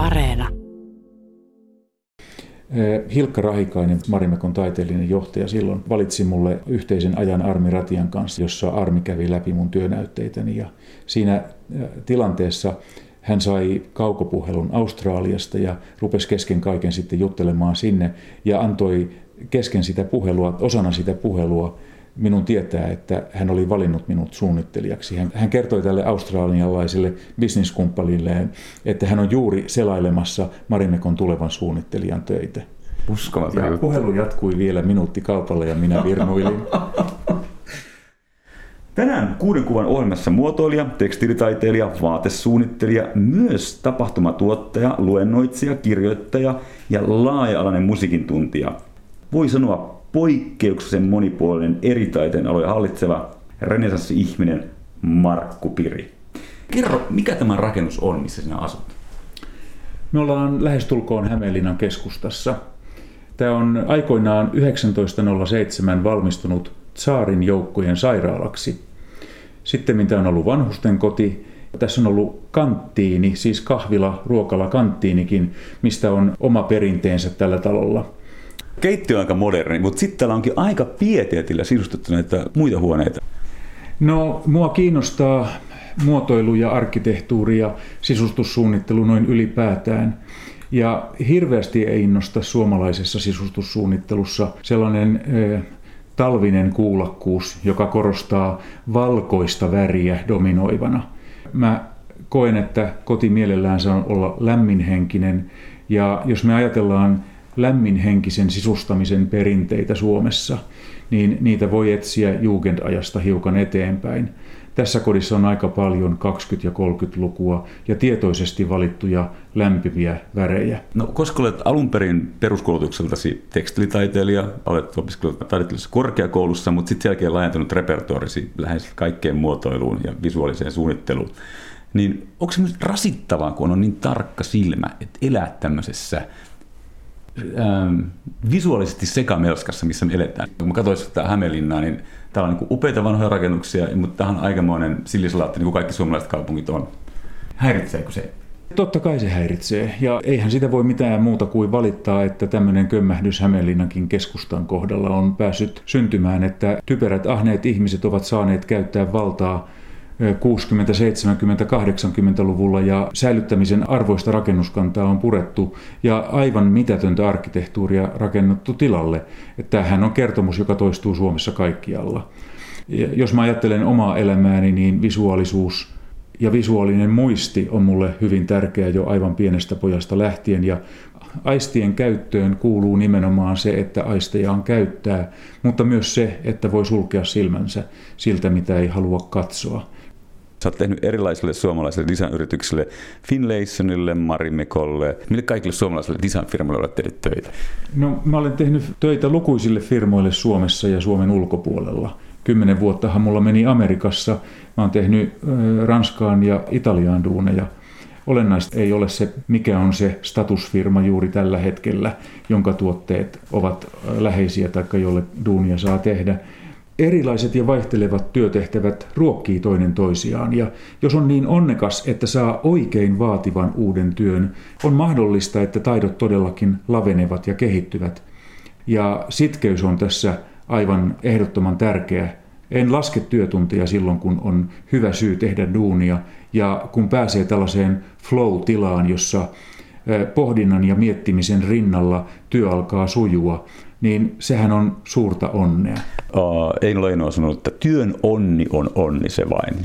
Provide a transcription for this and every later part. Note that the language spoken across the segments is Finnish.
Areena. Hilkka Rahikainen, Marimekon taiteellinen johtaja, silloin valitsi mulle yhteisen ajan Armi Ratian kanssa, jossa Armi kävi läpi mun työnäytteitäni. Ja siinä tilanteessa hän sai kaukopuhelun Australiasta ja rupesi kesken kaiken sitten juttelemaan sinne ja antoi kesken sitä puhelua, osana sitä puhelua, minun tietää, että hän oli valinnut minut suunnittelijaksi. Hän, hän kertoi tälle australialaiselle bisniskumppanilleen, että hän on juuri selailemassa Marimekon tulevan suunnittelijan töitä. Uskomaton ja puhelu jatkui vielä minuutti kaupalla ja minä virnuilin. Tänään kuuden kuvan ohjelmassa muotoilija, tekstiilitaiteilija, vaatesuunnittelija, myös tapahtumatuottaja, luennoitsija, kirjoittaja ja laaja-alainen musiikin tuntija. Voi sanoa poikkeuksellisen monipuolinen eri taiteen aloja hallitseva renesanssi-ihminen Markku Piri. Kerro, mikä tämä rakennus on, missä sinä asut? Me ollaan lähestulkoon Hämeenlinnan keskustassa. Tämä on aikoinaan 1907 valmistunut Tsaarin joukkojen sairaalaksi. Sitten mitä on ollut vanhusten koti, tässä on ollut kanttiini, siis kahvila, ruokala, kanttiinikin, mistä on oma perinteensä tällä talolla. Keittiö on aika moderni, mutta sitten täällä onkin aika pietieetillä sisustettu näitä muita huoneita. No, mua kiinnostaa muotoilu ja arkkitehtuuri ja sisustussuunnittelu noin ylipäätään. Ja hirveästi ei innosta suomalaisessa sisustussuunnittelussa sellainen ö, talvinen kuulakkuus, joka korostaa valkoista väriä dominoivana. Mä koen, että koti mielellään saa olla lämminhenkinen ja jos me ajatellaan lämminhenkisen sisustamisen perinteitä Suomessa, niin niitä voi etsiä Jugendajasta hiukan eteenpäin. Tässä kodissa on aika paljon 20- ja 30-lukua ja tietoisesti valittuja lämpimiä värejä. No, koska olet alun perin peruskoulutukseltasi tekstilitaiteilija, olet opiskellut taiteellisessa korkeakoulussa, mutta sitten jälkeen laajentunut repertoorisi lähes kaikkeen muotoiluun ja visuaaliseen suunnitteluun, niin onko se rasittavaa, kun on niin tarkka silmä, että elää tämmöisessä ähm, visuaalisesti sekamelskassa, missä me eletään. Kun mä katsoin sitä Hämeenlinnaa, niin täällä on niin upeita vanhoja rakennuksia, mutta tämä on aikamoinen sillisalaatti, niin kuin kaikki suomalaiset kaupungit on. Häiritseekö se? Totta kai se häiritsee, ja eihän sitä voi mitään muuta kuin valittaa, että tämmöinen kömmähdys Hämeenlinnankin keskustan kohdalla on päässyt syntymään, että typerät ahneet ihmiset ovat saaneet käyttää valtaa 60-, 70-, 80-luvulla ja säilyttämisen arvoista rakennuskantaa on purettu ja aivan mitätöntä arkkitehtuuria rakennettu tilalle. Tämähän on kertomus, joka toistuu Suomessa kaikkialla. Jos mä ajattelen omaa elämääni, niin visuaalisuus ja visuaalinen muisti on mulle hyvin tärkeä jo aivan pienestä pojasta lähtien ja aistien käyttöön kuuluu nimenomaan se, että aistejaan käyttää, mutta myös se, että voi sulkea silmänsä siltä, mitä ei halua katsoa. Sä oot tehnyt erilaisille suomalaisille design-yrityksille, Finlaysonille, Marimekolle, mille kaikille suomalaisille design-firmoille olet tehnyt töitä? No mä olen tehnyt töitä lukuisille firmoille Suomessa ja Suomen ulkopuolella. Kymmenen vuottahan mulla meni Amerikassa. Mä oon tehnyt Ranskaan ja Italiaan duuneja. Olennaista ei ole se, mikä on se statusfirma juuri tällä hetkellä, jonka tuotteet ovat läheisiä tai jolle duunia saa tehdä erilaiset ja vaihtelevat työtehtävät ruokkii toinen toisiaan ja jos on niin onnekas, että saa oikein vaativan uuden työn, on mahdollista, että taidot todellakin lavenevat ja kehittyvät. Ja sitkeys on tässä aivan ehdottoman tärkeä. En laske työtunteja silloin, kun on hyvä syy tehdä duunia ja kun pääsee tällaiseen flow-tilaan, jossa pohdinnan ja miettimisen rinnalla työ alkaa sujua, niin sehän on suurta onnea. Uh, Eino Leino on sanonut, että työn onni on onni se vain.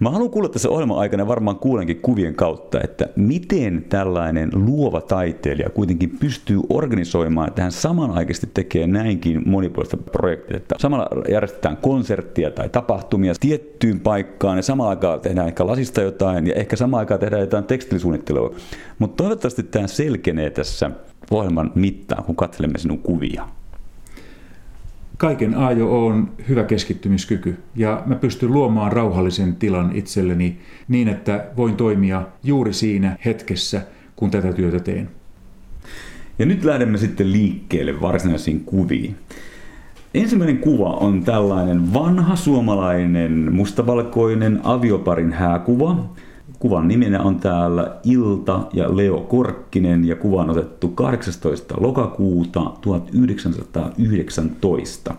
Mä haluan kuulla tässä ohjelman aikana varmaan kuulenkin kuvien kautta, että miten tällainen luova taiteilija kuitenkin pystyy organisoimaan, että hän samanaikaisesti tekee näinkin monipuolista projektia. Että samalla järjestetään konserttia tai tapahtumia tiettyyn paikkaan ja samalla aikaa tehdään ehkä lasista jotain ja ehkä samaan aikaan tehdään jotain tekstilisuunnittelua. Mutta toivottavasti tämä selkenee tässä ohjelman mittaan, kun katselemme sinun kuvia kaiken A jo on hyvä keskittymiskyky ja mä pystyn luomaan rauhallisen tilan itselleni niin, että voin toimia juuri siinä hetkessä, kun tätä työtä teen. Ja nyt lähdemme sitten liikkeelle varsinaisiin kuviin. Ensimmäinen kuva on tällainen vanha suomalainen mustavalkoinen avioparin hääkuva. Kuvan nimenä on täällä Ilta ja Leo Korkkinen ja kuva on otettu 18. lokakuuta 1919.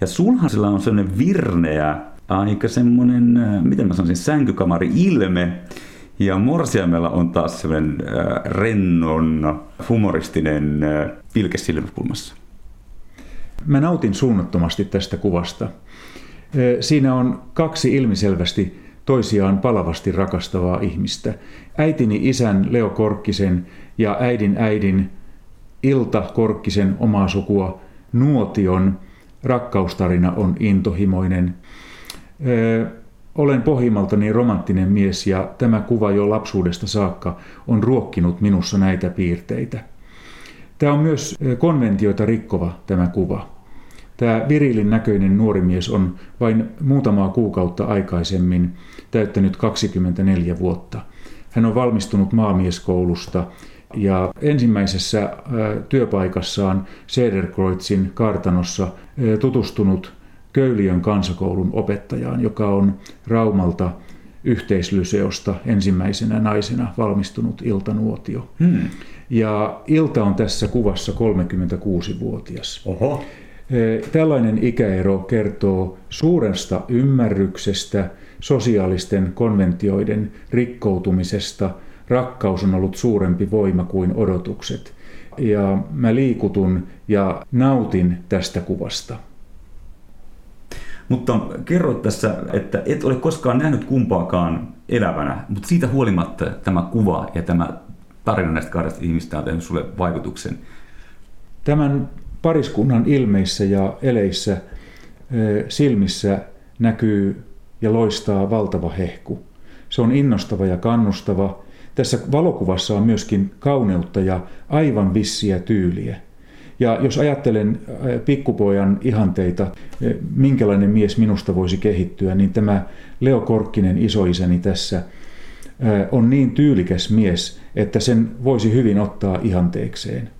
Ja sulhan sillä on sellainen virneä, aika semmoinen, äh, miten mä sanoisin, sänkykamari-ilme. Ja Morsiamella on taas sellainen äh, rennon, humoristinen äh, pilke silmäkulmassa. Mä nautin suunnattomasti tästä kuvasta. Siinä on kaksi ilmiselvästi toisiaan palavasti rakastavaa ihmistä. Äitini isän Leo Korkkisen ja äidin äidin Ilta Korkkisen omaa sukua Nuotion rakkaustarina on intohimoinen. Olen pohjimmaltani romanttinen mies ja tämä kuva jo lapsuudesta saakka on ruokkinut minussa näitä piirteitä. Tämä on myös konventioita rikkova tämä kuva. Tämä virilin näköinen nuori mies on vain muutamaa kuukautta aikaisemmin täyttänyt 24 vuotta. Hän on valmistunut maamieskoulusta ja ensimmäisessä työpaikassaan Sederkreuzin kartanossa tutustunut Köyliön kansakoulun opettajaan, joka on Raumalta yhteislyseosta ensimmäisenä naisena valmistunut Ilta Nuotio. Hmm. Ja Ilta on tässä kuvassa 36-vuotias. Oho. Tällainen ikäero kertoo suuresta ymmärryksestä, sosiaalisten konventioiden rikkoutumisesta. Rakkaus on ollut suurempi voima kuin odotukset. Ja mä liikutun ja nautin tästä kuvasta. Mutta kerroit tässä, että et ole koskaan nähnyt kumpaakaan elävänä, mutta siitä huolimatta tämä kuva ja tämä tarina näistä kahdesta ihmistä on tehnyt sulle vaikutuksen. Tämän pariskunnan ilmeissä ja eleissä silmissä näkyy ja loistaa valtava hehku. Se on innostava ja kannustava. Tässä valokuvassa on myöskin kauneutta ja aivan vissiä tyyliä. Ja jos ajattelen pikkupojan ihanteita, minkälainen mies minusta voisi kehittyä, niin tämä Leo Korkkinen isoisäni tässä on niin tyylikäs mies, että sen voisi hyvin ottaa ihanteekseen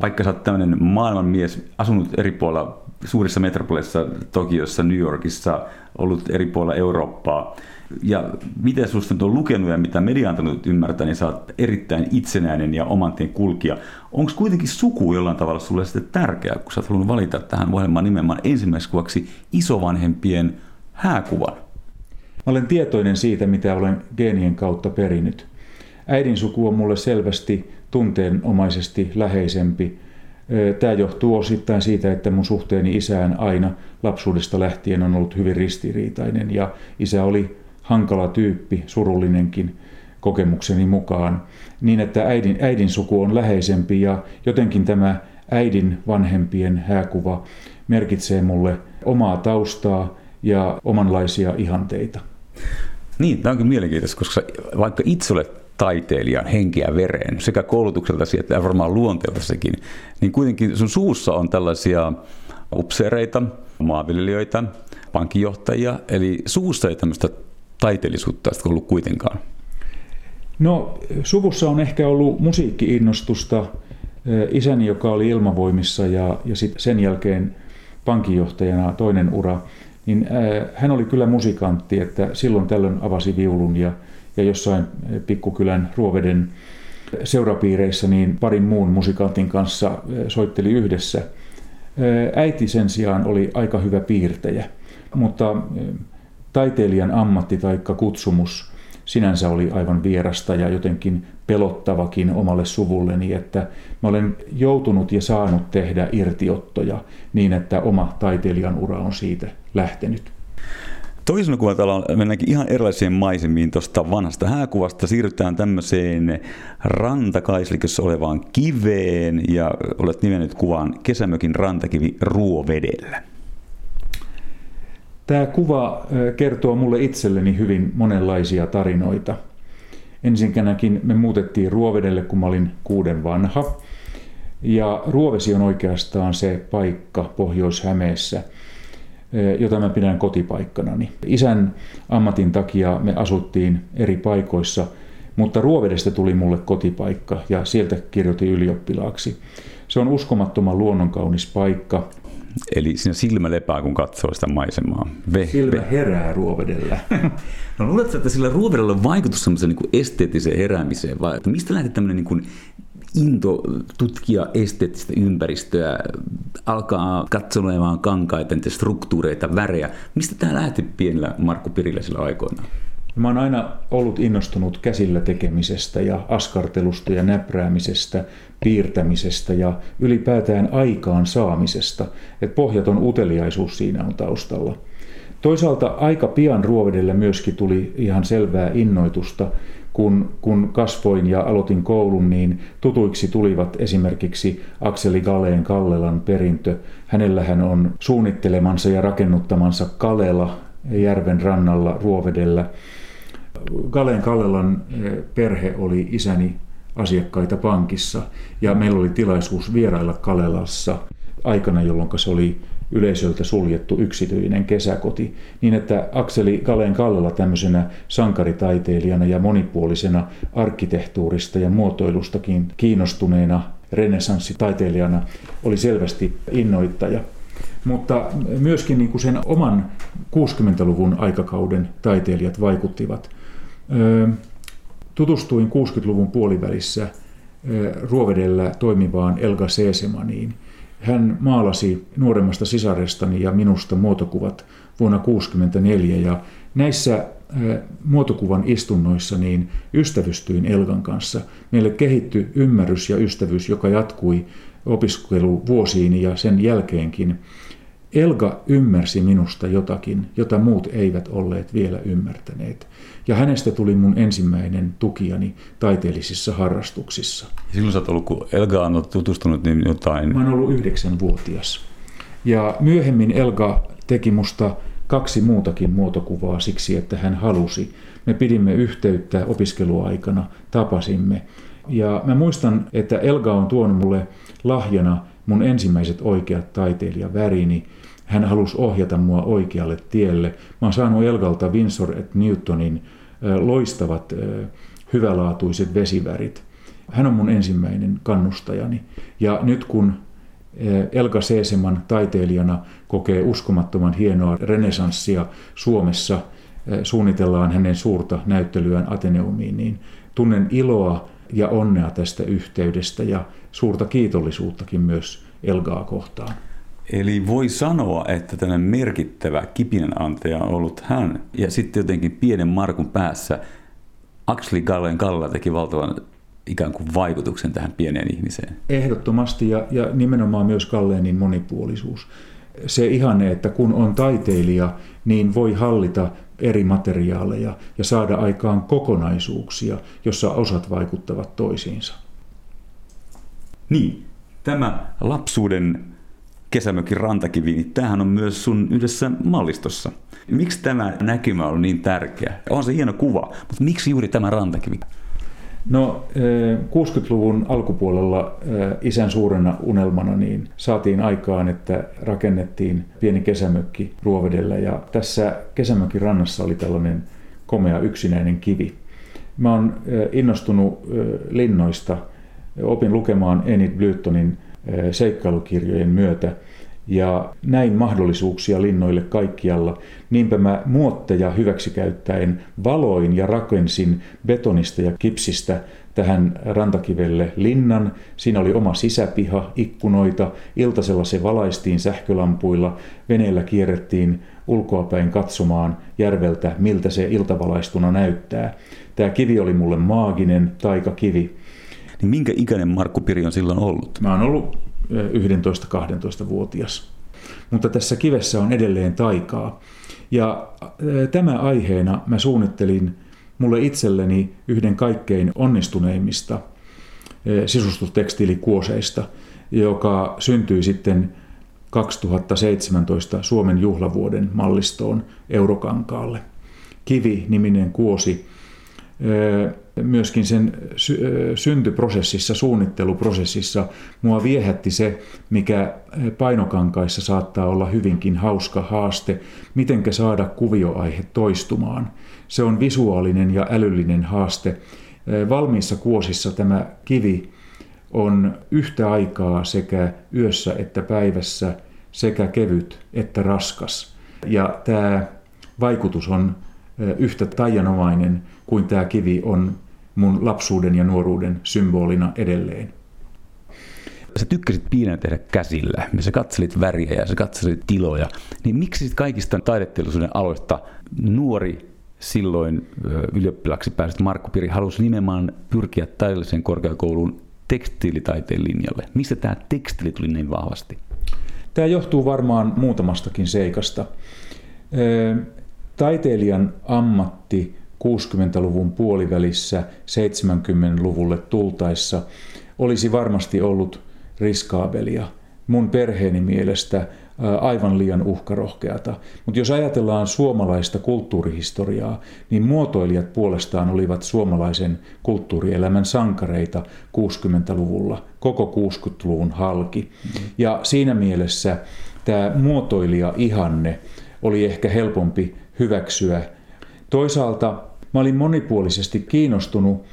vaikka sä oot tämmöinen maailmanmies, asunut eri puolilla suurissa metropoleissa, Tokiossa, New Yorkissa, ollut eri puolilla Eurooppaa, ja mitä susta on lukenut ja mitä media antanut ymmärtää, niin sä oot erittäin itsenäinen ja oman tien kulkija. Onko kuitenkin suku jollain tavalla sulle sitten tärkeää, kun sä oot halunnut valita tähän ohjelmaan nimenomaan ensimmäiseksi kuvaksi isovanhempien hääkuvan? Mä olen tietoinen siitä, mitä olen geenien kautta perinyt. Äidin suku on mulle selvästi tunteenomaisesti läheisempi. Tämä johtuu osittain siitä, että mun suhteeni isään aina lapsuudesta lähtien on ollut hyvin ristiriitainen ja isä oli hankala tyyppi, surullinenkin kokemukseni mukaan, niin että äidin, äidin suku on läheisempi ja jotenkin tämä äidin vanhempien hääkuva merkitsee mulle omaa taustaa ja omanlaisia ihanteita. Niin, tämä onkin mielenkiintoista, koska vaikka itse olet taiteilijan henkeä vereen, sekä koulutukseltasi että varmaan luonteeltaisikin, niin kuitenkin sun suussa on tällaisia upseereita, maanviljelijöitä, pankinjohtajia, eli suussa ei tämmöistä taiteellisuutta ollut kuitenkaan. No, suvussa on ehkä ollut musiikkiinnostusta. Isäni, joka oli ilmavoimissa ja, ja sit sen jälkeen pankinjohtajana toinen ura, niin hän oli kyllä musikantti, että silloin tällöin avasi viulun ja ja jossain pikkukylän Ruoveden seurapiireissä niin parin muun musikantin kanssa eh, soitteli yhdessä. Eh, äiti sen sijaan oli aika hyvä piirtäjä, mutta eh, taiteilijan ammatti tai kutsumus sinänsä oli aivan vierasta ja jotenkin pelottavakin omalle suvulleni, että mä olen joutunut ja saanut tehdä irtiottoja niin, että oma taiteilijan ura on siitä lähtenyt. Toisena kuvataloon mennäänkin ihan erilaisiin maisemiin tuosta vanhasta hääkuvasta. Siirrytään tämmöiseen rantakaislikassa olevaan kiveen ja olet nimennyt kuvaan Kesämökin rantakivi Ruovedellä. Tämä kuva kertoo mulle itselleni hyvin monenlaisia tarinoita. Ensinnäkin me muutettiin Ruovedelle, kun mä olin kuuden vanha. Ja Ruovesi on oikeastaan se paikka Pohjois-Hämeessä – jota mä pidän kotipaikkanani. Isän ammatin takia me asuttiin eri paikoissa, mutta Ruovedestä tuli mulle kotipaikka ja sieltä kirjoitin ylioppilaaksi. Se on uskomattoman luonnonkaunis paikka. Eli siinä silmä lepää, kun katsoo sitä maisemaa. Ve, silmä herää ruovedellä. no luuletko, että sillä ruovedellä on vaikutus semmoiseen niin esteettiseen heräämiseen, vai että mistä lähti tämmöinen niin kuin into tutkia esteettistä ympäristöä, alkaa katselemaan kankaita, struktuureita, värejä. Mistä tämä lähti pienellä Markku Piriläisillä aikoina? Mä oon aina ollut innostunut käsillä tekemisestä ja askartelusta ja näpräämisestä, piirtämisestä ja ylipäätään aikaan saamisesta. Et pohjaton uteliaisuus siinä on taustalla. Toisaalta aika pian Ruovedelle myöskin tuli ihan selvää innoitusta kun, kun kasvoin ja aloitin koulun, niin tutuiksi tulivat esimerkiksi Akseli Galeen Kallelan perintö. Hänellähän on suunnittelemansa ja rakennuttamansa Kalela järven rannalla Ruovedellä. Galeen Kallelan eh, perhe oli isäni asiakkaita pankissa ja meillä oli tilaisuus vierailla Kalelassa aikana, jolloin se oli yleisöltä suljettu yksityinen kesäkoti, niin että Akseli Kaleen Kallela tämmöisenä sankaritaiteilijana ja monipuolisena arkkitehtuurista ja muotoilustakin kiinnostuneena renessanssitaiteilijana oli selvästi innoittaja. Mutta myöskin niin kuin sen oman 60-luvun aikakauden taiteilijat vaikuttivat. Tutustuin 60-luvun puolivälissä Ruovedellä toimivaan Elga Seesemaniin – hän maalasi nuoremmasta sisarestani ja minusta muotokuvat vuonna 1964 ja näissä muotokuvan istunnoissa niin ystävystyin Elgan kanssa. Meille kehittyi ymmärrys ja ystävyys, joka jatkui opiskeluvuosiin ja sen jälkeenkin. Elga ymmärsi minusta jotakin, jota muut eivät olleet vielä ymmärtäneet. Ja hänestä tuli mun ensimmäinen tukijani taiteellisissa harrastuksissa. Ja silloin sä oot ollut, kun Elga on tutustunut, niin jotain... Mä oon ollut yhdeksänvuotias. Ja myöhemmin Elga teki musta kaksi muutakin muotokuvaa siksi, että hän halusi. Me pidimme yhteyttä opiskeluaikana, tapasimme. Ja mä muistan, että Elga on tuonut mulle lahjana mun ensimmäiset oikeat taiteilijavärini. Hän halusi ohjata mua oikealle tielle. Mä oon saanut Elgalta Winsor et Newtonin loistavat hyvälaatuiset vesivärit. Hän on mun ensimmäinen kannustajani. Ja nyt kun Elga Seeseman taiteilijana kokee uskomattoman hienoa renesanssia Suomessa, suunnitellaan hänen suurta näyttelyään Ateneumiin, niin tunnen iloa ja onnea tästä yhteydestä ja suurta kiitollisuuttakin myös Elgaa kohtaan. Eli voi sanoa, että tällainen merkittävä kipinen antaja on ollut hän. Ja sitten jotenkin pienen Markun päässä Axli Gallen Kalla teki valtavan ikään kuin vaikutuksen tähän pieneen ihmiseen. Ehdottomasti ja, ja nimenomaan myös Kalleenin monipuolisuus. Se ihanne, että kun on taiteilija, niin voi hallita eri materiaaleja ja saada aikaan kokonaisuuksia, jossa osat vaikuttavat toisiinsa. Niin, tämä lapsuuden kesämökin rantakivi, niin tämähän on myös sun yhdessä mallistossa. Miksi tämä näkymä on niin tärkeä? On se hieno kuva, mutta miksi juuri tämä rantakivi? No 60-luvun eh, alkupuolella isän suurena unelmana niin saatiin aikaan, että rakennettiin pieni kesämökki Ruovedellä ja tässä kesämökin rannassa oli tällainen komea yksinäinen kivi. Mä oon innostunut linnoista, opin lukemaan Enid Blytonin seikkailukirjojen myötä ja näin mahdollisuuksia linnoille kaikkialla. Niinpä mä muotteja hyväksikäyttäen valoin ja rakensin betonista ja kipsistä tähän rantakivelle linnan. Siinä oli oma sisäpiha, ikkunoita, iltasella se valaistiin sähkölampuilla, veneellä kierrettiin ulkoapäin katsomaan järveltä, miltä se iltavalaistuna näyttää. Tämä kivi oli mulle maaginen taikakivi. Niin minkä ikäinen Markku Piri on silloin ollut? Mä oon ollut 11-12-vuotias. Mutta tässä kivessä on edelleen taikaa. Ja tämä aiheena mä suunnittelin mulle itselleni yhden kaikkein onnistuneimmista sisustustekstiilikuoseista, joka syntyi sitten 2017 Suomen juhlavuoden mallistoon Eurokankaalle. Kivi-niminen kuosi myöskin sen syntyprosessissa, suunnitteluprosessissa mua viehätti se, mikä painokankaissa saattaa olla hyvinkin hauska haaste, mitenkä saada kuvioaihe toistumaan. Se on visuaalinen ja älyllinen haaste. Valmiissa kuosissa tämä kivi on yhtä aikaa sekä yössä että päivässä sekä kevyt että raskas. Ja tämä vaikutus on yhtä taianomainen kuin tämä kivi on mun lapsuuden ja nuoruuden symbolina edelleen. Sä tykkäsit pienenä tehdä käsillä, sä katselit väriä ja sä katselit tiloja, niin miksi sit kaikista taideteollisuuden aloista nuori silloin ylioppilaksi pääset Markku Piri halusi nimenomaan pyrkiä taiteellisen korkeakoulun tekstiilitaiteen linjalle. Mistä tämä tekstiili tuli niin vahvasti? Tämä johtuu varmaan muutamastakin seikasta. Taiteilijan ammatti 60-luvun puolivälissä 70-luvulle tultaessa olisi varmasti ollut riskaabelia. Mun perheeni mielestä aivan liian uhkarohkeata. Mutta jos ajatellaan suomalaista kulttuurihistoriaa, niin muotoilijat puolestaan olivat suomalaisen kulttuurielämän sankareita 60-luvulla, koko 60-luvun halki. Ja siinä mielessä tämä muotoilija-ihanne oli ehkä helpompi hyväksyä. Toisaalta mä olin monipuolisesti kiinnostunut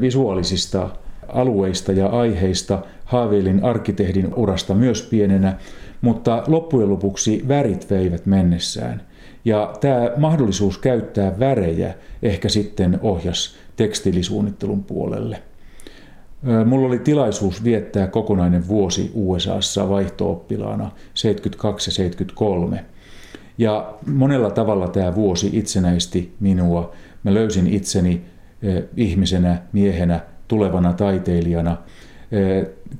visuaalisista alueista ja aiheista, haaveilin arkkitehdin urasta myös pienenä, mutta loppujen lopuksi värit veivät mennessään. Ja tämä mahdollisuus käyttää värejä ehkä sitten ohjas tekstiilisuunnittelun puolelle. Mulla oli tilaisuus viettää kokonainen vuosi USAssa vaihtooppilaana 72 ja 73. Ja monella tavalla tämä vuosi itsenäisti minua. Mä löysin itseni ihmisenä, miehenä, tulevana taiteilijana,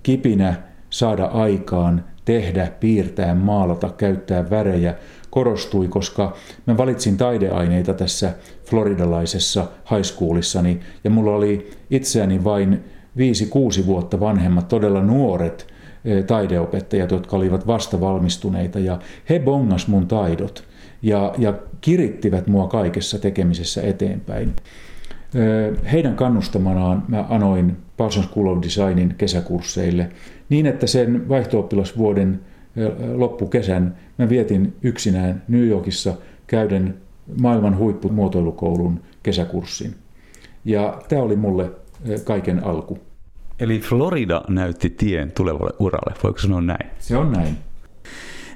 kipinä saada aikaan tehdä, piirtää, maalata, käyttää värejä korostui, koska mä valitsin taideaineita tässä floridalaisessa high schoolissani ja mulla oli itseäni vain 5-6 vuotta vanhemmat, todella nuoret eh, taideopettajat, jotka olivat vasta valmistuneita ja he bongas mun taidot ja, ja kirittivät mua kaikessa tekemisessä eteenpäin. Eh, heidän kannustamanaan mä anoin Parsons School of Designin kesäkursseille niin, että sen vaihtooppilasvuoden loppukesän mä vietin yksinään New Yorkissa käyden maailman huippumuotoilukoulun kesäkurssin. Ja tämä oli mulle kaiken alku. Eli Florida näytti tien tulevalle uralle, voiko sanoa näin? Se on näin.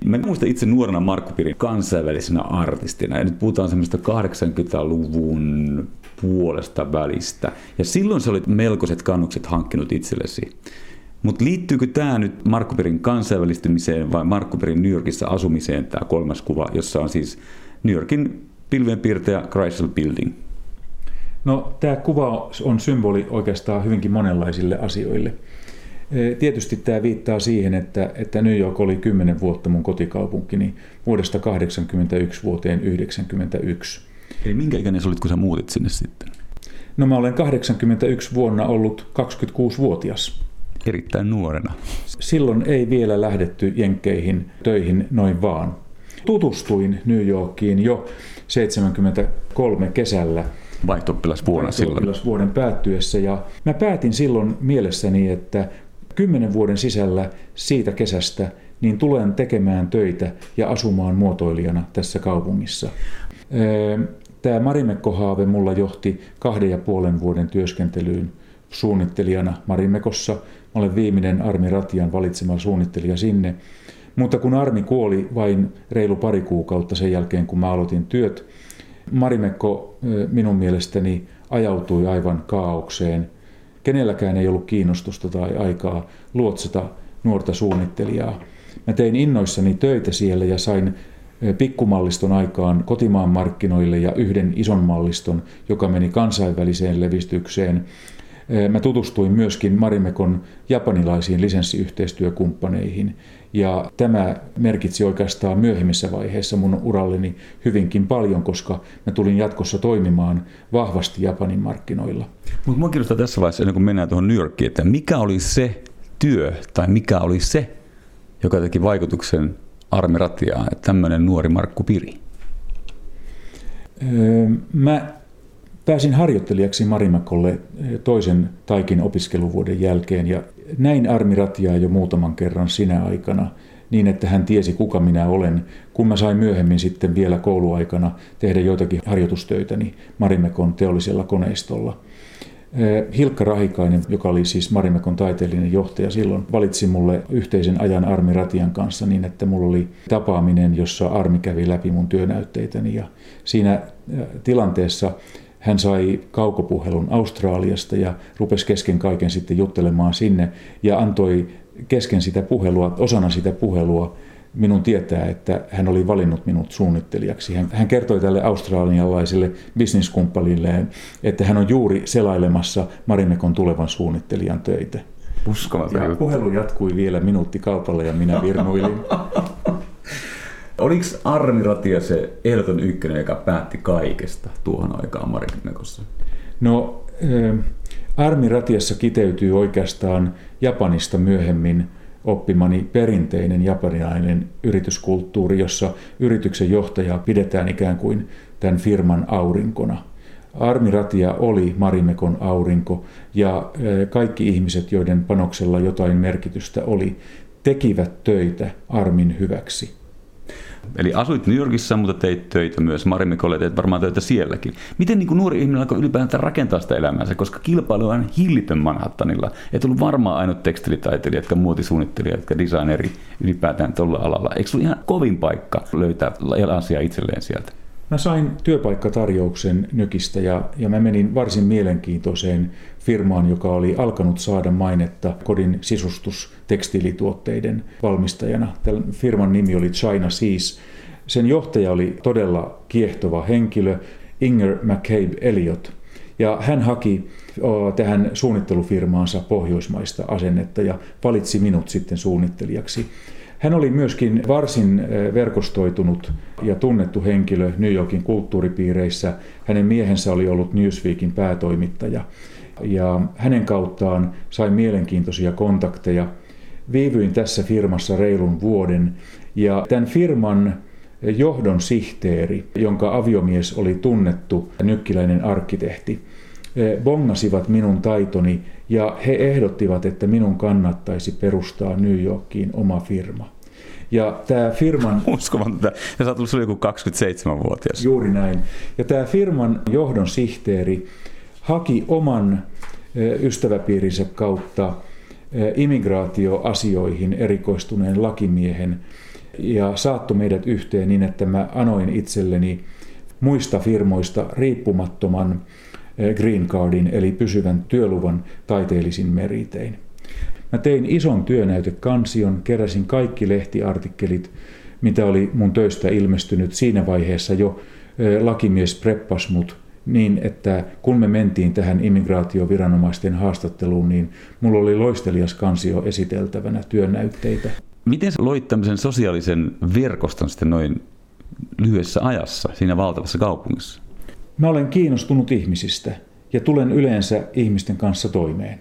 Mä muistan itse nuorena Markku Pirin kansainvälisenä artistina, ja nyt puhutaan semmoista 80-luvun puolesta välistä. Ja silloin sä olit melkoiset kannukset hankkinut itsellesi. Mutta liittyykö tämä nyt Markkuperin kansainvälistymiseen vai Markkuperin New Yorkissa asumiseen, tämä kolmas kuva, jossa on siis New Yorkin pilvenpiirtäjä Chrysler Building? No tämä kuva on symboli oikeastaan hyvinkin monenlaisille asioille. E, tietysti tämä viittaa siihen, että, että New York oli 10 vuotta mun kotikaupunkini vuodesta 81 vuoteen 91. Eli minkä ikäinen olit, kun sä muutit sinne sitten? No mä olen 81 vuonna ollut 26-vuotias erittäin nuorena. Silloin ei vielä lähdetty Jenkkeihin töihin noin vaan. Tutustuin New Yorkiin jo 73 kesällä. Vaihtooppilasvuonna silloin. vuoden päättyessä ja mä päätin silloin mielessäni, että kymmenen vuoden sisällä siitä kesästä niin tulen tekemään töitä ja asumaan muotoilijana tässä kaupungissa. Tämä Marimekko-haave mulla johti kahden ja puolen vuoden työskentelyyn suunnittelijana Marimekossa Mä olen viimeinen Armi Ratian valitsema suunnittelija sinne. Mutta kun Armi kuoli vain reilu pari kuukautta sen jälkeen, kun mä aloitin työt, Marimekko minun mielestäni ajautui aivan kaaukseen. Kenelläkään ei ollut kiinnostusta tai aikaa luotsata nuorta suunnittelijaa. Mä tein innoissani töitä siellä ja sain pikkumalliston aikaan kotimaan markkinoille ja yhden ison malliston, joka meni kansainväliseen levistykseen. Mä tutustuin myöskin Marimekon japanilaisiin lisenssiyhteistyökumppaneihin ja tämä merkitsi oikeastaan myöhemmissä vaiheissa mun uralleni hyvinkin paljon, koska mä tulin jatkossa toimimaan vahvasti Japanin markkinoilla. Mutta mua kiinnostaa tässä vaiheessa, ennen kuin mennään tuohon New Yorkiin, että mikä oli se työ tai mikä oli se, joka teki vaikutuksen Armi Ratiaan, että tämmöinen nuori Markku Piri? Mä Pääsin harjoittelijaksi Marimakolle toisen taikin opiskeluvuoden jälkeen ja näin Armi Ratiaa jo muutaman kerran sinä aikana niin, että hän tiesi kuka minä olen, kun mä sain myöhemmin sitten vielä kouluaikana tehdä joitakin harjoitustöitäni Marimekon teollisella koneistolla. Hilkka Rahikainen, joka oli siis Marimekon taiteellinen johtaja silloin, valitsi mulle yhteisen ajan Armi Ratian kanssa niin, että mulla oli tapaaminen, jossa Armi kävi läpi mun työnäytteitäni ja siinä tilanteessa hän sai kaukopuhelun Australiasta ja rupesi kesken kaiken sitten juttelemaan sinne ja antoi kesken sitä puhelua, osana sitä puhelua minun tietää, että hän oli valinnut minut suunnittelijaksi. Hän, hän kertoi tälle australialaiselle bisniskumppanilleen, että hän on juuri selailemassa Marimekon tulevan suunnittelijan töitä. Uskomaton ja puhelu jatkui vielä minuutti kaupalla ja minä virnuilin. Oliko Armi Ratia se ehdoton ykkönen, joka päätti kaikesta tuohon aikaan Marimekossa? No, Armi Ratiassa kiteytyy oikeastaan Japanista myöhemmin oppimani perinteinen japanilainen yrityskulttuuri, jossa yrityksen johtajaa pidetään ikään kuin tämän firman aurinkona. Armi Ratia oli Marimekon aurinko ja kaikki ihmiset, joiden panoksella jotain merkitystä oli, tekivät töitä Armin hyväksi. Eli asuit New Yorkissa, mutta teit töitä myös. Marimikolle teet varmaan töitä sielläkin. Miten niin kuin nuori ihminen alkoi ylipäätään rakentaa sitä elämäänsä, koska kilpailu on hillitön Manhattanilla. Ei tullut varmaan ainut tekstilitaiteilija, jotka muotisuunnittelija, jotka designeri ylipäätään tuolla alalla. Eikö se ihan kovin paikka löytää asia itselleen sieltä? Mä sain työpaikkatarjouksen Nykistä ja, ja mä menin varsin mielenkiintoiseen firmaan, joka oli alkanut saada mainetta kodin sisustustekstiilituotteiden valmistajana. Tämän firman nimi oli China Seas. Sen johtaja oli todella kiehtova henkilö, Inger McCabe Elliot. Ja hän haki tähän suunnittelufirmaansa pohjoismaista asennetta ja valitsi minut sitten suunnittelijaksi. Hän oli myöskin varsin verkostoitunut ja tunnettu henkilö New Yorkin kulttuuripiireissä. Hänen miehensä oli ollut Newsweekin päätoimittaja ja hänen kauttaan sain mielenkiintoisia kontakteja. Viivyin tässä firmassa reilun vuoden ja tämän firman johdon sihteeri, jonka aviomies oli tunnettu nykkiläinen arkkitehti, bongasivat minun taitoni ja he ehdottivat, että minun kannattaisi perustaa New Yorkiin oma firma. Ja tämä firman... Uskomatonta. Ja sä oot ollut joku 27-vuotias. Juuri näin. Ja tämä firman johdon sihteeri haki oman ystäväpiirinsä kautta immigraatioasioihin erikoistuneen lakimiehen ja saattoi meidät yhteen niin, että mä anoin itselleni muista firmoista riippumattoman green cardin eli pysyvän työluvan taiteellisin meritein. Mä tein ison työnäytekansion, keräsin kaikki lehtiartikkelit, mitä oli mun töistä ilmestynyt. Siinä vaiheessa jo lakimies preppas mut niin, että kun me mentiin tähän immigraatioviranomaisten haastatteluun, niin mulla oli loistelias kansio esiteltävänä työnäytteitä. Miten sä loit tämmöisen sosiaalisen verkoston sitten noin lyhyessä ajassa siinä valtavassa kaupungissa? Mä olen kiinnostunut ihmisistä ja tulen yleensä ihmisten kanssa toimeen.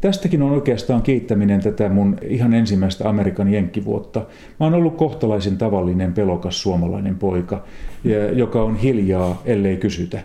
Tästäkin on oikeastaan kiittäminen tätä mun ihan ensimmäistä Amerikan jenkkivuotta. Mä oon ollut kohtalaisen tavallinen pelokas suomalainen poika, joka on hiljaa, ellei kysytä.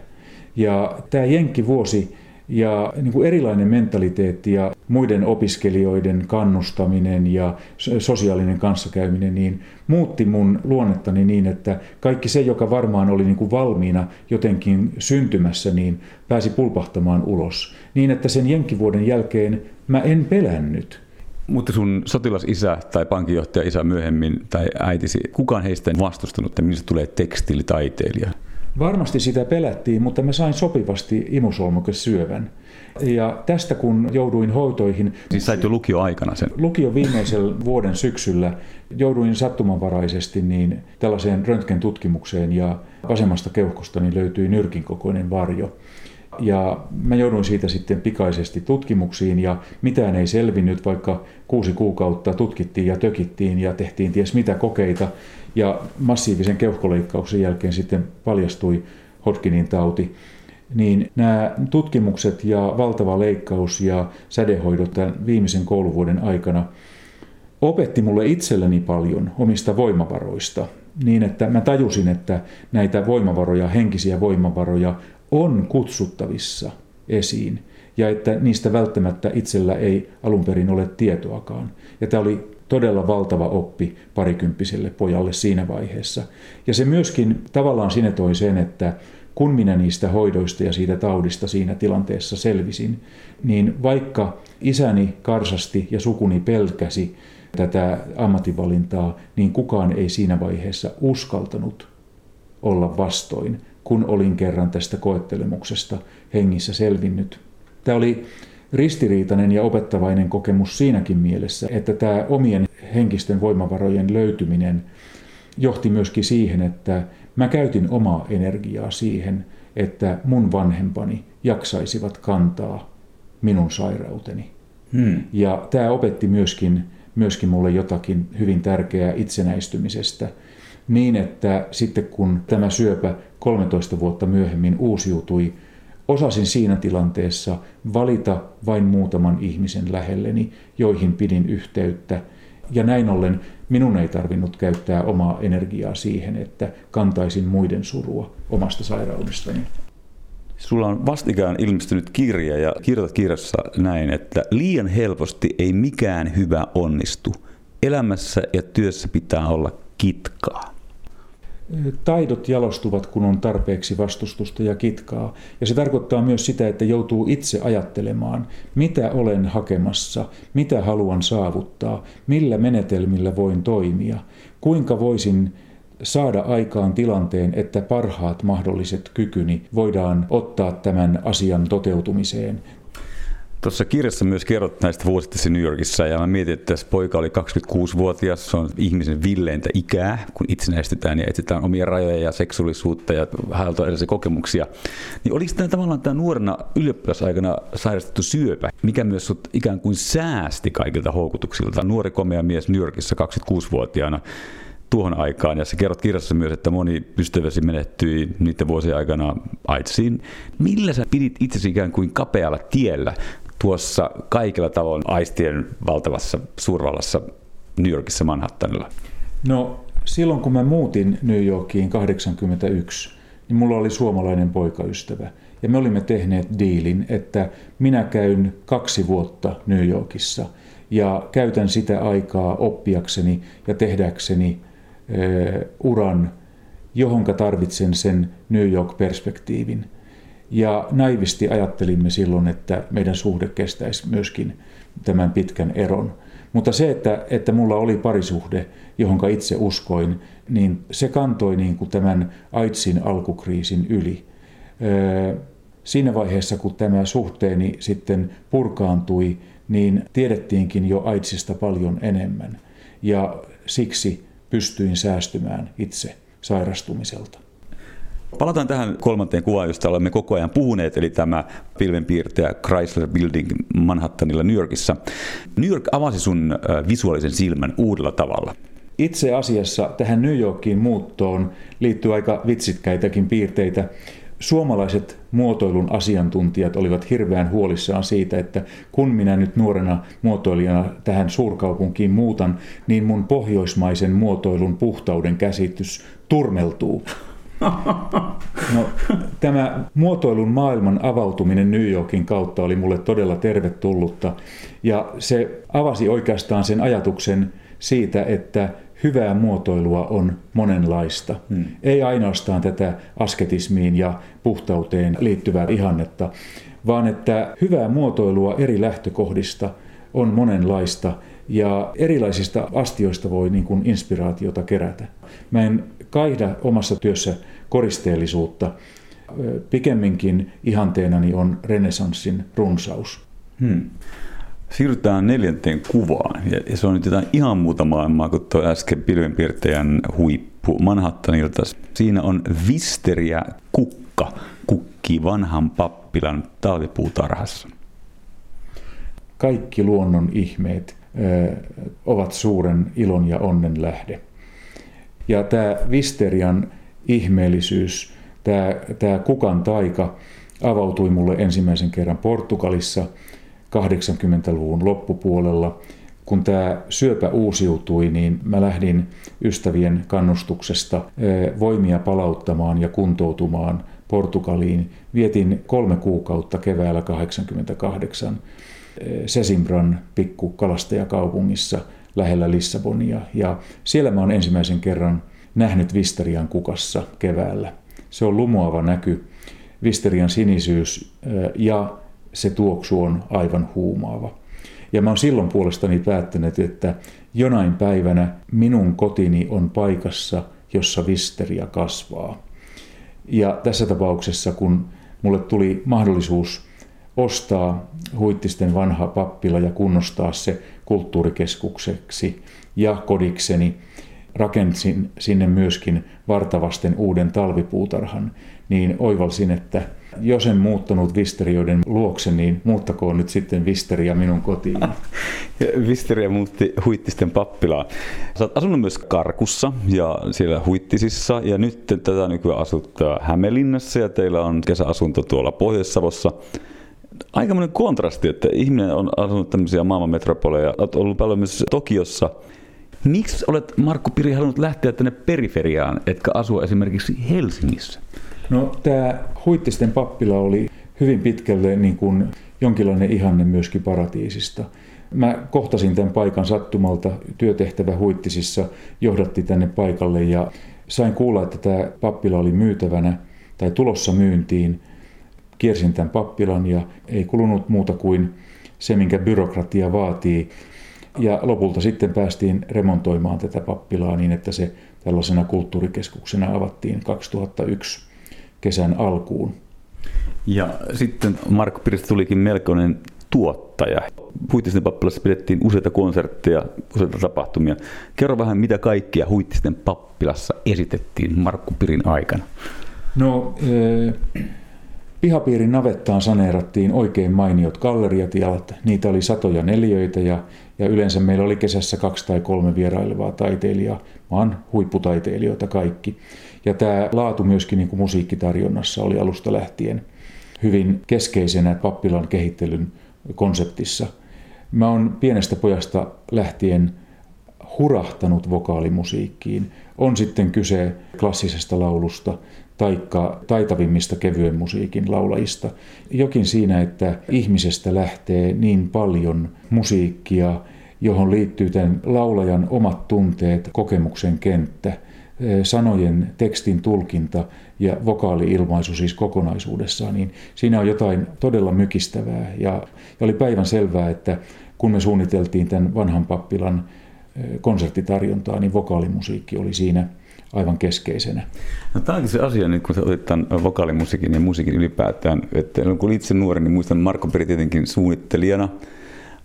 Ja tämä jenkkivuosi ja niin kuin erilainen mentaliteetti ja muiden opiskelijoiden kannustaminen ja sosiaalinen kanssakäyminen niin muutti mun luonnettani niin, että kaikki se, joka varmaan oli niin kuin valmiina jotenkin syntymässä, niin pääsi pulpahtamaan ulos. Niin, että sen jenkkivuoden jälkeen mä en pelännyt. Mutta sun sotilasisä tai pankinjohtaja isä myöhemmin tai äitisi, kukaan heistä ei vastustanut, että minusta tulee tekstiilitaiteilija? Varmasti sitä pelättiin, mutta mä sain sopivasti syövän. Ja tästä kun jouduin hoitoihin... Siis sait jo lukio-aikana sen? Lukio viimeisellä vuoden syksyllä jouduin sattumanvaraisesti niin tällaiseen röntgentutkimukseen ja vasemmasta keuhkostani löytyi nyrkin kokoinen varjo. Ja mä jouduin siitä sitten pikaisesti tutkimuksiin ja mitään ei selvinnyt, vaikka kuusi kuukautta tutkittiin ja tökittiin ja tehtiin ties mitä kokeita. Ja massiivisen keuhkoleikkauksen jälkeen sitten paljastui Hodgkinin tauti. Niin nämä tutkimukset ja valtava leikkaus ja sädehoidot tämän viimeisen kouluvuoden aikana opetti mulle itselleni paljon omista voimavaroista. Niin, että mä tajusin, että näitä voimavaroja, henkisiä voimavaroja on kutsuttavissa esiin ja että niistä välttämättä itsellä ei alun perin ole tietoakaan. Ja tämä oli todella valtava oppi parikymppiselle pojalle siinä vaiheessa. Ja se myöskin tavallaan sinetoi sen, että kun minä niistä hoidoista ja siitä taudista siinä tilanteessa selvisin, niin vaikka isäni karsasti ja sukuni pelkäsi tätä ammattivalintaa, niin kukaan ei siinä vaiheessa uskaltanut olla vastoin, kun olin kerran tästä koettelemuksesta hengissä selvinnyt. Tämä oli ristiriitainen ja opettavainen kokemus siinäkin mielessä, että tämä omien henkisten voimavarojen löytyminen johti myöskin siihen, että mä käytin omaa energiaa siihen, että mun vanhempani jaksaisivat kantaa minun sairauteni. Hmm. Ja tämä opetti myöskin, myöskin mulle jotakin hyvin tärkeää itsenäistymisestä, niin että sitten kun tämä syöpä 13 vuotta myöhemmin uusiutui, osasin siinä tilanteessa valita vain muutaman ihmisen lähelleni, joihin pidin yhteyttä. Ja näin ollen minun ei tarvinnut käyttää omaa energiaa siihen, että kantaisin muiden surua omasta sairaudestani. Sulla on vastikään ilmestynyt kirja ja kirjoitat kirjassa näin, että liian helposti ei mikään hyvä onnistu. Elämässä ja työssä pitää olla kitkaa taidot jalostuvat, kun on tarpeeksi vastustusta ja kitkaa. Ja se tarkoittaa myös sitä, että joutuu itse ajattelemaan, mitä olen hakemassa, mitä haluan saavuttaa, millä menetelmillä voin toimia, kuinka voisin saada aikaan tilanteen, että parhaat mahdolliset kykyni voidaan ottaa tämän asian toteutumiseen. Tuossa kirjassa myös kerrot näistä vuosista New Yorkissa ja mä mietin, että tässä poika oli 26-vuotias, se on ihmisen villeintä ikää, kun itsenäistytään ja etsitään omia rajoja ja seksuaalisuutta ja haeltaan erilaisia kokemuksia. Niin oliko tämä tavallaan tämä nuorena ylioppilasaikana sairastettu syöpä, mikä myös sut ikään kuin säästi kaikilta houkutuksilta? Nuori komea mies New Yorkissa 26-vuotiaana tuohon aikaan, ja sä kerrot kirjassa myös, että moni ystäväsi menehtyi niiden vuosien aikana AIDSiin. Millä sä pidit itsesi ikään kuin kapealla tiellä tuossa kaikilla tavoin aistien valtavassa suurvallassa New Yorkissa Manhattanilla? No silloin kun mä muutin New Yorkiin 81, niin mulla oli suomalainen poikaystävä. Ja me olimme tehneet diilin, että minä käyn kaksi vuotta New Yorkissa ja käytän sitä aikaa oppiakseni ja tehdäkseni uran, johonka tarvitsen sen New York-perspektiivin – ja naivisti ajattelimme silloin, että meidän suhde kestäisi myöskin tämän pitkän eron. Mutta se, että, että mulla oli parisuhde, johon itse uskoin, niin se kantoi niin kuin tämän AIDSin alkukriisin yli. Siinä vaiheessa, kun tämä suhteeni sitten purkaantui, niin tiedettiinkin jo AIDSista paljon enemmän. Ja siksi pystyin säästymään itse sairastumiselta. Palataan tähän kolmanteen kuvaan, josta olemme koko ajan puhuneet, eli tämä pilvenpiirtäjä Chrysler Building Manhattanilla New Yorkissa. New York avasi sun visuaalisen silmän uudella tavalla. Itse asiassa tähän New Yorkiin muuttoon liittyy aika vitsitkäitäkin piirteitä. Suomalaiset muotoilun asiantuntijat olivat hirveän huolissaan siitä, että kun minä nyt nuorena muotoilijana tähän suurkaupunkiin muutan, niin mun pohjoismaisen muotoilun puhtauden käsitys turmeltuu. No, tämä muotoilun maailman avautuminen New Yorkin kautta oli mulle todella tervetullutta ja se avasi oikeastaan sen ajatuksen siitä, että hyvää muotoilua on monenlaista. Hmm. Ei ainoastaan tätä asketismiin ja puhtauteen liittyvää ihannetta, vaan että hyvää muotoilua eri lähtökohdista on monenlaista ja erilaisista astioista voi niin kuin inspiraatiota kerätä. Mä en kaihda omassa työssä koristeellisuutta. Pikemminkin ihanteenani on renesanssin runsaus. Hmm. Siirrytään neljänteen kuvaan. Ja se on nyt jotain ihan muuta maailmaa kuin tuo äsken pilvenpiirtäjän huippu Manhattanilta. Siinä on Visteriä kukka, kukki vanhan pappilan talvipuutarhassa. Kaikki luonnon ihmeet ovat suuren ilon ja onnen lähde. Ja tämä Visterian ihmeellisyys, tämä, tämä kukan taika avautui mulle ensimmäisen kerran Portugalissa 80-luvun loppupuolella. Kun tämä syöpä uusiutui, niin mä lähdin ystävien kannustuksesta voimia palauttamaan ja kuntoutumaan Portugaliin. Vietin kolme kuukautta keväällä 88 eh, Sesimbran pikku kalastajakaupungissa lähellä Lissabonia. Ja siellä mä oon ensimmäisen kerran nähnyt Visterian kukassa keväällä se on lumoava näky, Visterian sinisyys ja se tuoksu on aivan huumaava. Ja mä oon silloin puolestani päättänyt, että jonain päivänä minun kotini on paikassa, jossa visteria kasvaa. Ja tässä tapauksessa, kun mulle tuli mahdollisuus ostaa Huittisten vanha pappila ja kunnostaa se kulttuurikeskukseksi ja kodikseni, rakensin sinne myöskin vartavasten uuden talvipuutarhan, niin oivalsin, että jos en muuttanut Visterioiden luokse, niin muuttakoon nyt sitten Visteria minun kotiin. Visteria muutti Huittisten pappilaan. Sä oot asunut myös Karkussa ja siellä Huittisissa ja nyt tätä nykyään asut Hämeenlinnassa ja teillä on kesäasunto tuolla Pohjois-Savossa aikamoinen kontrasti, että ihminen on asunut tämmöisiä maailman metropoleja, olet ollut paljon myös Tokiossa. Miksi olet, Markku Piri, halunnut lähteä tänne periferiaan, etkä asua esimerkiksi Helsingissä? No tämä Huittisten pappila oli hyvin pitkälle niin kuin jonkinlainen ihanne myöskin paratiisista. Mä kohtasin tämän paikan sattumalta, työtehtävä Huittisissa johdatti tänne paikalle ja sain kuulla, että tämä pappila oli myytävänä tai tulossa myyntiin. Kiersin tämän pappilan ja ei kulunut muuta kuin se, minkä byrokratia vaatii. Ja lopulta sitten päästiin remontoimaan tätä pappilaa niin, että se tällaisena kulttuurikeskuksena avattiin 2001 kesän alkuun. Ja sitten Markku Piristä tulikin melkoinen tuottaja. Huittisten pappilassa pidettiin useita konsertteja, useita tapahtumia. Kerro vähän, mitä kaikkia Huittisten pappilassa esitettiin Markku Pirin aikana. No, eh, pihapiirin navettaan saneerattiin oikein mainiot galleriatilat. Niitä oli satoja neljöitä ja, ja yleensä meillä oli kesässä kaksi tai kolme vierailevaa taiteilijaa, maan huipputaiteilijoita kaikki. Ja tämä laatu myöskin niin kuin musiikkitarjonnassa oli alusta lähtien hyvin keskeisenä pappilan kehittelyn konseptissa. Mä oon pienestä pojasta lähtien hurahtanut vokaalimusiikkiin. On sitten kyse klassisesta laulusta taikka taitavimmista kevyen musiikin laulajista. Jokin siinä, että ihmisestä lähtee niin paljon musiikkia, johon liittyy tämän laulajan omat tunteet, kokemuksen kenttä – sanojen tekstin tulkinta ja vokaali-ilmaisu siis kokonaisuudessaan, niin siinä on jotain todella mykistävää. Ja, ja oli päivän selvää, että kun me suunniteltiin tämän vanhan pappilan konserttitarjontaa, niin vokaalimusiikki oli siinä aivan keskeisenä. No, tämä onkin se asia, nyt kun otit tämän vokaalimusiikin ja musiikin ylipäätään, että kun itse nuori, niin muistan Marko Peri tietenkin suunnittelijana,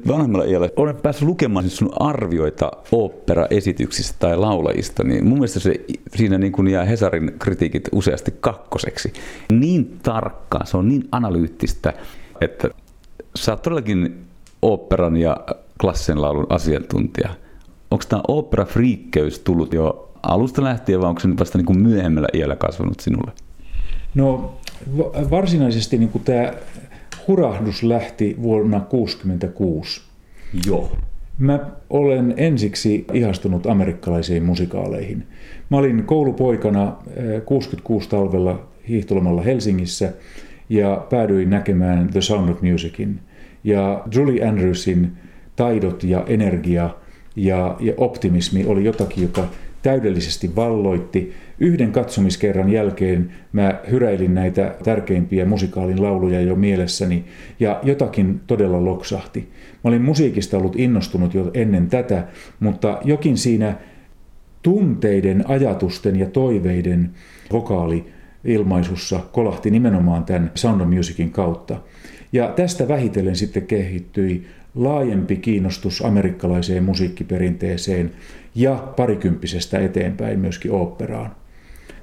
vanhemmalla iällä olen päässyt lukemaan sun arvioita operaesityksistä tai laulajista, niin mun mielestä se siinä niin kuin jää Hesarin kritiikit useasti kakkoseksi. Niin tarkkaa, se on niin analyyttistä, että sä oot todellakin operan ja klassisen laulun asiantuntija. Onko tämä opera-friikkeys tullut jo alusta lähtien vai onko se vasta niin kuin myöhemmällä iällä kasvanut sinulle? No varsinaisesti niin kuin tämä hurahdus lähti vuonna 1966. Joo. Mä olen ensiksi ihastunut amerikkalaisiin musikaaleihin. Mä olin koulupoikana 66 eh, talvella hiihtolomalla Helsingissä ja päädyin näkemään The Sound of Musicin. Ja Julie Andrewsin taidot ja energia ja, ja optimismi oli jotakin, joka täydellisesti valloitti. Yhden katsomiskerran jälkeen mä hyräilin näitä tärkeimpiä musikaalin lauluja jo mielessäni ja jotakin todella loksahti. Mä olin musiikista ollut innostunut jo ennen tätä, mutta jokin siinä tunteiden, ajatusten ja toiveiden vokaali ilmaisussa kolahti nimenomaan tämän Sound of Musicin kautta. Ja tästä vähitellen sitten kehittyi laajempi kiinnostus amerikkalaiseen musiikkiperinteeseen ja parikymppisestä eteenpäin myöskin oopperaan.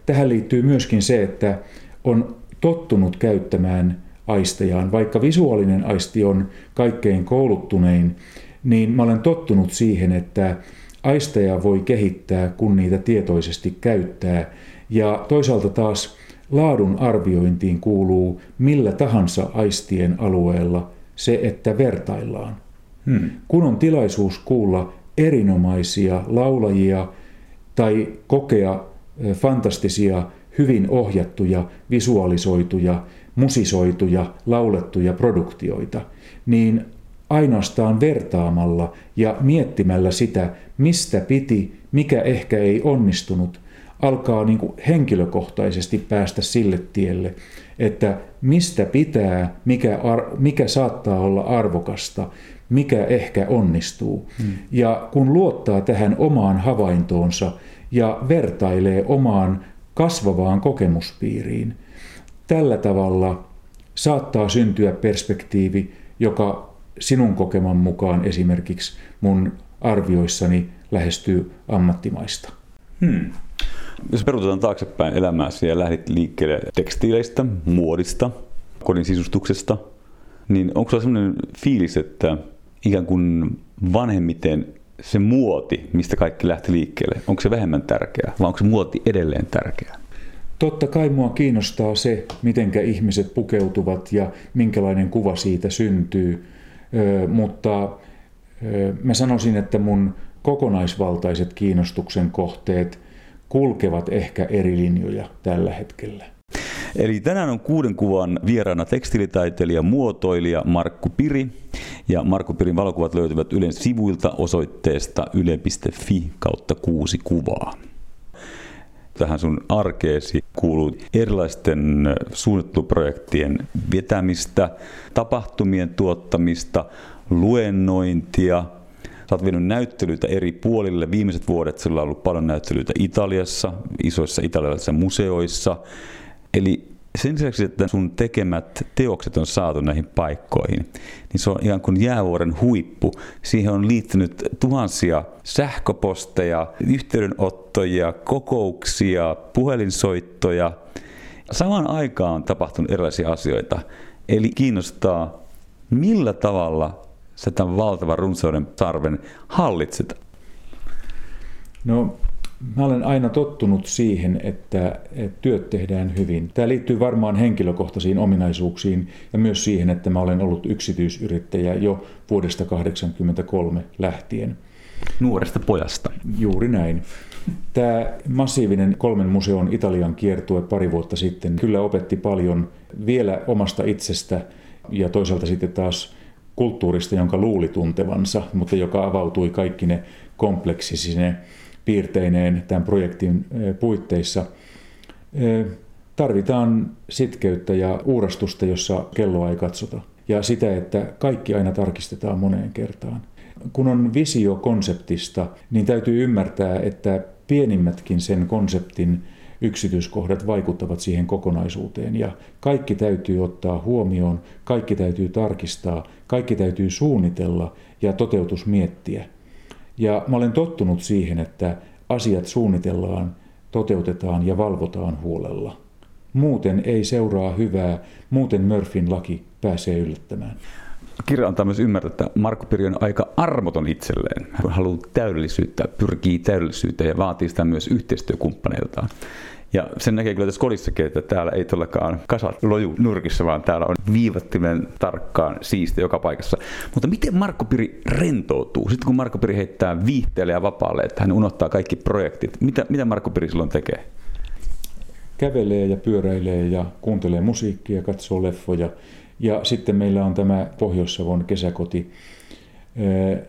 Tähän liittyy myöskin se, että on tottunut käyttämään aistejaan. Vaikka visuaalinen aisti on kaikkein kouluttunein, niin mä olen tottunut siihen, että aisteja voi kehittää, kun niitä tietoisesti käyttää. Ja toisaalta taas laadun arviointiin kuuluu millä tahansa aistien alueella se, että vertaillaan. Hmm. Kun on tilaisuus kuulla erinomaisia laulajia tai kokea fantastisia, hyvin ohjattuja, visualisoituja, musisoituja, laulettuja produktioita, niin ainoastaan vertaamalla ja miettimällä sitä, mistä piti, mikä ehkä ei onnistunut, alkaa niin kuin henkilökohtaisesti päästä sille tielle, että mistä pitää, mikä, ar- mikä saattaa olla arvokasta, mikä ehkä onnistuu. Hmm. Ja kun luottaa tähän omaan havaintoonsa ja vertailee omaan kasvavaan kokemuspiiriin, tällä tavalla saattaa syntyä perspektiivi, joka sinun kokeman mukaan esimerkiksi mun arvioissani lähestyy ammattimaista. Hmm. Jos perutetaan taaksepäin elämääsi ja lähdit liikkeelle tekstiileistä, muodista, kodin sisustuksesta, niin onko sulla sellainen fiilis, että ikään kuin vanhemmiten se muoti, mistä kaikki lähti liikkeelle, onko se vähemmän tärkeää vai onko se muoti edelleen tärkeää? Totta kai mua kiinnostaa se, miten ihmiset pukeutuvat ja minkälainen kuva siitä syntyy, mutta mä sanoisin, että mun kokonaisvaltaiset kiinnostuksen kohteet kulkevat ehkä eri linjoja tällä hetkellä. Eli tänään on kuuden kuvan vieraana tekstiilitaiteilija muotoilija Markku Piri. Ja Markku Pirin valokuvat löytyvät Ylen sivuilta osoitteesta yle.fi kautta kuusi kuvaa. Tähän sun arkeesi kuuluu erilaisten suunnitteluprojektien vetämistä, tapahtumien tuottamista, luennointia, Sä oot vienyt näyttelyitä eri puolille. Viimeiset vuodet sillä on ollut paljon näyttelyitä Italiassa, isoissa italialaisissa museoissa. Eli sen lisäksi, että sun tekemät teokset on saatu näihin paikkoihin, niin se on ihan kuin jäävuoren huippu. Siihen on liittynyt tuhansia sähköposteja, yhteydenottoja, kokouksia, puhelinsoittoja. Samaan aikaan on tapahtunut erilaisia asioita. Eli kiinnostaa, millä tavalla sä tämän valtavan runsauden tarven hallitset? No, mä olen aina tottunut siihen, että, työt tehdään hyvin. Tämä liittyy varmaan henkilökohtaisiin ominaisuuksiin ja myös siihen, että mä olen ollut yksityisyrittäjä jo vuodesta 1983 lähtien. Nuoresta pojasta. Juuri näin. Tämä massiivinen kolmen museon Italian kiertue pari vuotta sitten kyllä opetti paljon vielä omasta itsestä ja toisaalta sitten taas kulttuurista, jonka luuli tuntevansa, mutta joka avautui kaikki ne kompleksisine piirteineen tämän projektin puitteissa. Tarvitaan sitkeyttä ja uurastusta, jossa kelloa ei katsota. Ja sitä, että kaikki aina tarkistetaan moneen kertaan. Kun on visio konseptista, niin täytyy ymmärtää, että pienimmätkin sen konseptin yksityiskohdat vaikuttavat siihen kokonaisuuteen ja kaikki täytyy ottaa huomioon, kaikki täytyy tarkistaa, kaikki täytyy suunnitella ja toteutus miettiä. Ja mä olen tottunut siihen, että asiat suunnitellaan, toteutetaan ja valvotaan huolella. Muuten ei seuraa hyvää, muuten Murphyn laki pääsee yllättämään. Kirja antaa myös ymmärtää, että Markku Piri on aika armoton itselleen. Hän haluaa täydellisyyttä, pyrkii täydellisyyttä ja vaatii sitä myös yhteistyökumppaneiltaan. Ja sen näkee kyllä tässä kodissakin, että täällä ei todellakaan kasat loju nurkissa, vaan täällä on viivattimen tarkkaan siisti joka paikassa. Mutta miten Markko Piri rentoutuu? Sitten kun Markko Piri heittää viihteelle ja vapaalle, että hän unohtaa kaikki projektit, mitä, mitä Markko Piri silloin tekee? Kävelee ja pyöräilee ja kuuntelee musiikkia, katsoo leffoja. Ja sitten meillä on tämä Pohjois-Savon kesäkoti.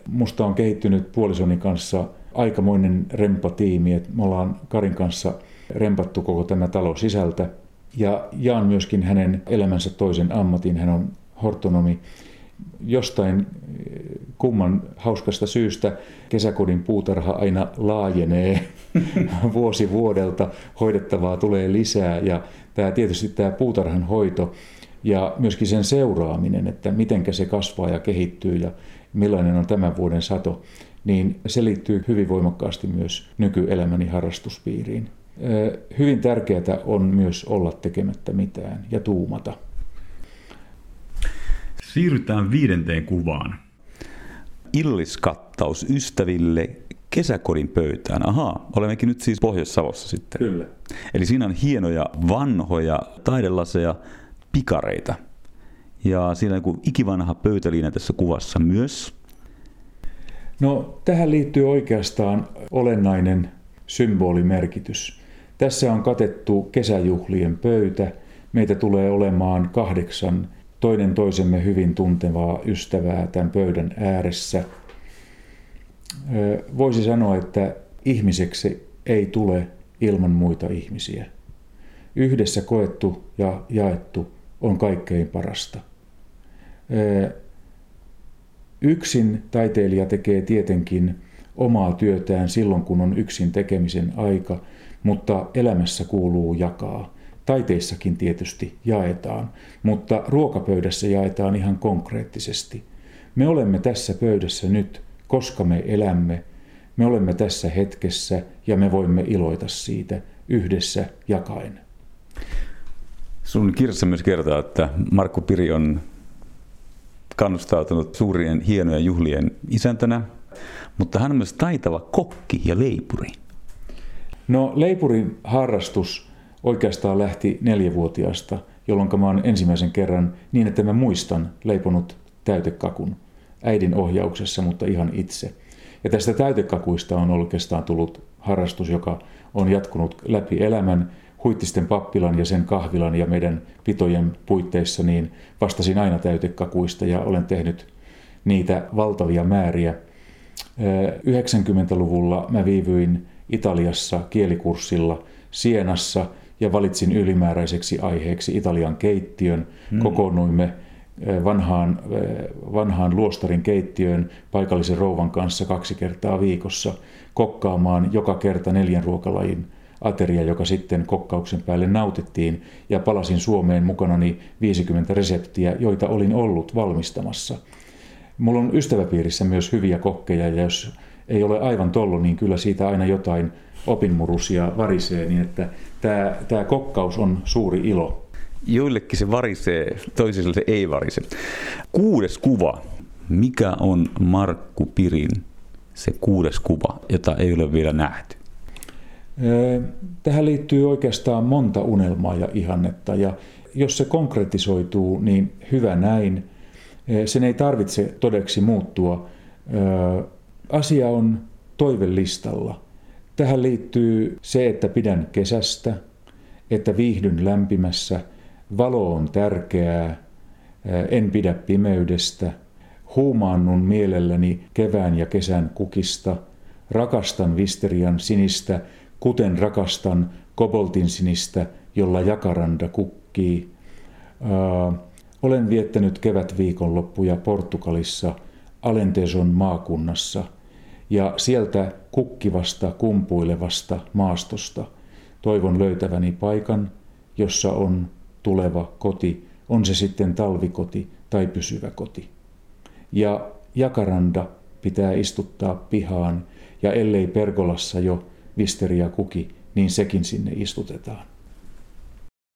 Musta on kehittynyt puolisoni kanssa aikamoinen rempatiimi, että me ollaan Karin kanssa – rempattu koko tämä talo sisältä. Ja jaan myöskin hänen elämänsä toisen ammatin. Hän on hortonomi. Jostain eh, kumman hauskasta syystä kesäkodin puutarha aina laajenee vuosi vuodelta. Hoidettavaa tulee lisää ja tämä, tietysti tämä puutarhan hoito ja myöskin sen seuraaminen, että miten se kasvaa ja kehittyy ja millainen on tämän vuoden sato, niin se liittyy hyvin voimakkaasti myös nykyelämäni harrastuspiiriin. Hyvin tärkeää on myös olla tekemättä mitään ja tuumata. Siirrytään viidenteen kuvaan. Illiskattaus ystäville kesäkodin pöytään. Ahaa, olemmekin nyt siis Pohjois-Savossa sitten. Kyllä. Eli siinä on hienoja vanhoja taidelaseja, pikareita. Ja siinä on joku ikivanha pöytäliina tässä kuvassa myös. No, tähän liittyy oikeastaan olennainen symbolimerkitys. Tässä on katettu kesäjuhlien pöytä. Meitä tulee olemaan kahdeksan toinen toisemme hyvin tuntevaa ystävää tämän pöydän ääressä. Voisi sanoa, että ihmiseksi ei tule ilman muita ihmisiä. Yhdessä koettu ja jaettu on kaikkein parasta. Yksin taiteilija tekee tietenkin omaa työtään silloin, kun on yksin tekemisen aika, mutta elämässä kuuluu jakaa. Taiteissakin tietysti jaetaan, mutta ruokapöydässä jaetaan ihan konkreettisesti. Me olemme tässä pöydässä nyt, koska me elämme. Me olemme tässä hetkessä ja me voimme iloita siitä yhdessä jakaen. Sun kirjassa myös kertaa, että Markku Piri on kannustautunut suurien hienojen juhlien isäntänä, mutta hän on myös taitava kokki ja leipuri. No leipurin harrastus oikeastaan lähti neljävuotiaasta, jolloin mä oon ensimmäisen kerran niin, että mä muistan leiponut täytekakun äidin ohjauksessa, mutta ihan itse. Ja tästä täytekakuista on oikeastaan tullut harrastus, joka on jatkunut läpi elämän. Huittisten pappilan ja sen kahvilan ja meidän pitojen puitteissa niin vastasin aina täytekakuista ja olen tehnyt niitä valtavia määriä. 90-luvulla mä viivyin Italiassa kielikurssilla Sienassa ja valitsin ylimääräiseksi aiheeksi Italian keittiön. Hmm. Kokoonnuimme vanhaan, vanhaan luostarin keittiöön paikallisen rouvan kanssa kaksi kertaa viikossa kokkaamaan joka kerta neljän ruokalajin ateria, joka sitten kokkauksen päälle nautittiin ja palasin Suomeen mukanani 50 reseptiä, joita olin ollut valmistamassa. Mulla on ystäväpiirissä myös hyviä kokkeja ja jos ei ole aivan tollo, niin kyllä siitä aina jotain opinmurusia varisee, niin että tämä, tämä kokkaus on suuri ilo. Joillekin se varisee, toisille se ei varise. Kuudes kuva. Mikä on Markku Pirin se kuudes kuva, jota ei ole vielä nähty? Tähän liittyy oikeastaan monta unelmaa ja ihannetta ja jos se konkretisoituu, niin hyvä näin. Sen ei tarvitse todeksi muuttua. Asia on toivelistalla. Tähän liittyy se, että pidän kesästä, että viihdyn lämpimässä – Valo on tärkeää, en pidä pimeydestä, huumaannun mielelläni kevään ja kesän kukista, rakastan visterian sinistä, kuten rakastan koboltin sinistä, jolla jakaranda kukkii. olen viettänyt kevätviikonloppuja Portugalissa, Alenteson maakunnassa, ja sieltä kukkivasta, kumpuilevasta maastosta toivon löytäväni paikan, jossa on tuleva koti, on se sitten talvikoti tai pysyvä koti. Ja jakaranda pitää istuttaa pihaan, ja ellei pergolassa jo visteria kuki, niin sekin sinne istutetaan.